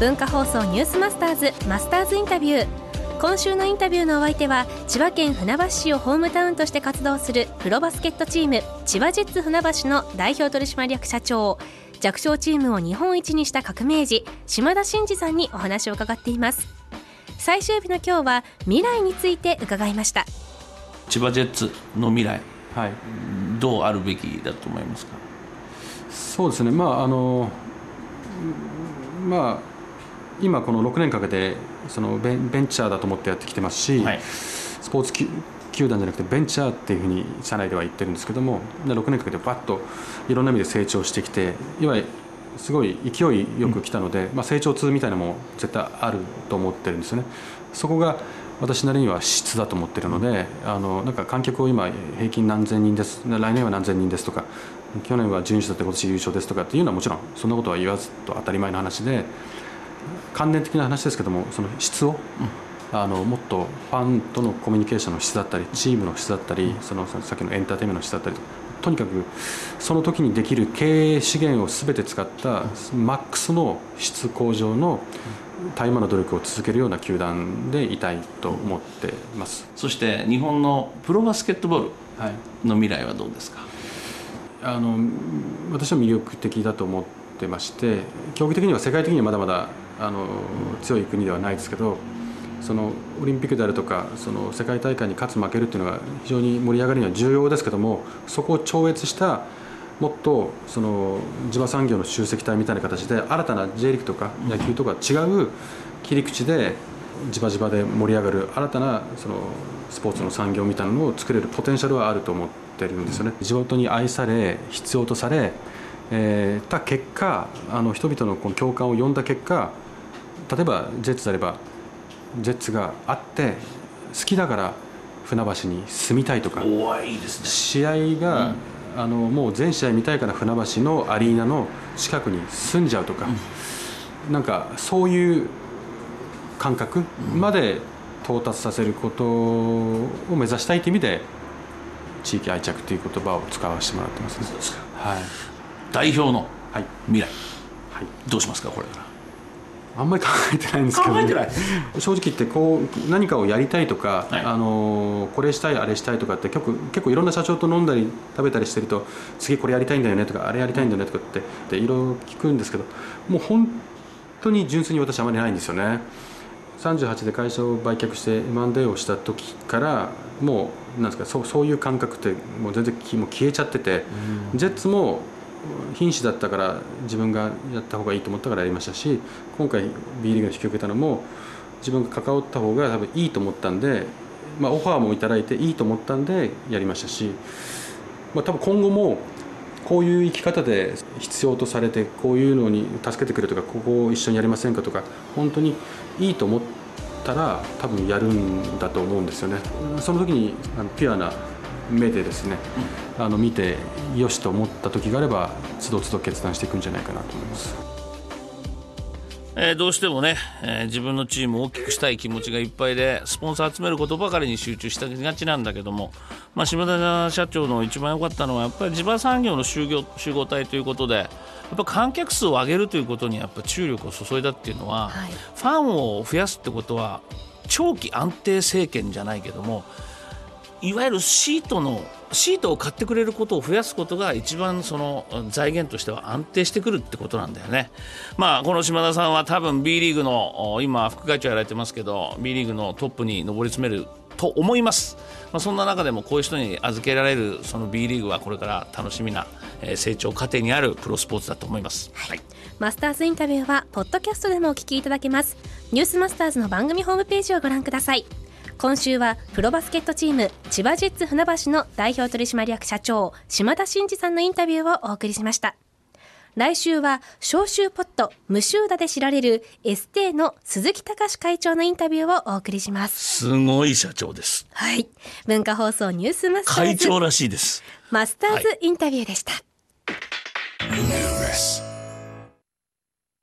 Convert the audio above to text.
文化放送ニュースマスターズマスターズインタビュー。今週のインタビューのお相手は千葉県船橋市をホームタウンとして活動するプロバスケットチーム千葉ジェッツ船橋の代表取締役社長。弱小チームを日本一にした革命児島田真二さんにお話を伺っています。最終日の今日は未来について伺いました。千葉ジェッツの未来、はい、どうあるべきだと思いますか？そうですね。まああのまあ今この6年かけてそのベンベンチャーだと思ってやってきてますし、はい、スポーツ球団じゃなくてベンチャーっていうふうに社内では言ってるんですけども6年かけてバッといろんな意味で成長してきていわゆるすごい勢いよく来たので、うん、まあ、成長痛みたいなのも絶対あると思ってるんですよね。そこが私なりには質だと思ってるので、あのなんか観客を今平均何千人です来年は何千人ですとか去年は準優勝で今年優勝ですとかっていうのはもちろんそんなことは言わずと当たり前の話で関連的な話ですけどもその質を、うん、あのもっとファンとのコミュニケーションの質だったりチームの質だったり、そのさっきのエンターテインメントの質だったり。とにかくその時にできる経営資源を全て使ったマックスの質向上の絶え間の努力を続けるような球団でいたいと思ってます、そして日本のプロバスケットボールの未来はどうですか、はい、あの私は魅力的だと思ってまして競技的には世界的にはまだまだあの強い国ではないですけどそのオリンピックであるとかその世界大会に勝つ負けるっていうのが非常に盛り上がりには重要ですけどもそこを超越したもっとその地場産業の集積体みたいな形で新たな J リーグとか野球とか違う切り口で地場地場で盛り上がる新たなそのスポーツの産業みたいなのを作れるポテンシャルはあると思ってるんですよね。地元に愛され必要とされ、えー、た結果あの人々のこの共感を呼んだ結果例えばジェッツであればジェッツがあって好きだから船橋に住みたいとか、試合が、あのもう全試合見たいから船橋のアリーナの近くに住んじゃうとか、うん、なんかそういう感覚まで到達させることを目指したいという意味で地域愛着という言葉を使わせてもらってます、ね、はい、代表の未来、はい、どうしますかこれから。あんまり考えてないんですけど、ね、正直言ってこう何かをやりたいとか、はい、あのこれしたいあれしたいとかって結構結構いろんな社長と飲んだり食べたりしてると次これやりたいんだよねとかあれやりたいんだよねとかっていろいろ聞くんですけどもう本当に純粋に私あまりないんですよね。38で会社を売却して M&A をした時からもうなんですかそうそういう感覚ってもう全然もう消えちゃってて、うん、ジェッツも瀕死だったから自分がやった方がいいと思ったからやりましたし今回 B リーグに引き受けたのも自分が関わった方が多分いいと思ったんで、まあ、オファーも頂いていいと思ったんでやりましたし、まあ、多分今後もこういう生き方で必要とされてこういうのに助けてくれとかここを一緒にやりませんかとか本当にいいと思ったら多分やるんだと思うんですよね。その時にピュアな目でですね、あの見てよしと思った時があればつどつど決断していくんじゃないかなと思います。えー、どうしてもね、えー、自分のチームを大きくしたい気持ちがいっぱいでスポンサー集めることばかりに集中したがちなんだけども、まあ、島田社長の一番良かったのはやっぱり地場産業の集合集合体ということでやっぱ観客数を上げるということにやっぱ注力を注いだっていうのは、はい、ファンを増やすってことは長期安定政権じゃないけどもいわゆるシートのシートを買ってくれることを増やすことが一番その財源としては安定してくるってことなんだよね。まあこの島田さんは多分 B リーグの今副会長やられてますけど B リーグのトップに上り詰めると思います。まあ、そんな中でもこういう人に預けられるその B リーグはこれから楽しみな成長過程にあるプロスポーツだと思います。はい、マスターズインタビューはポッドキャストでもお聞きいただけます。ニュースマスターズの番組ホームページをご覧ください。今週はプロバスケットチーム千葉ジェッツ船橋の代表取締役社長島田真二さんのインタビューをお送りしました。来週は消臭ポット無臭打で知られるエステの鈴木隆会長のインタビューをお送りします。すごい社長です。はい。文化放送ニュースマスターズ。会長らしいです。マスターズインタビューでした、はい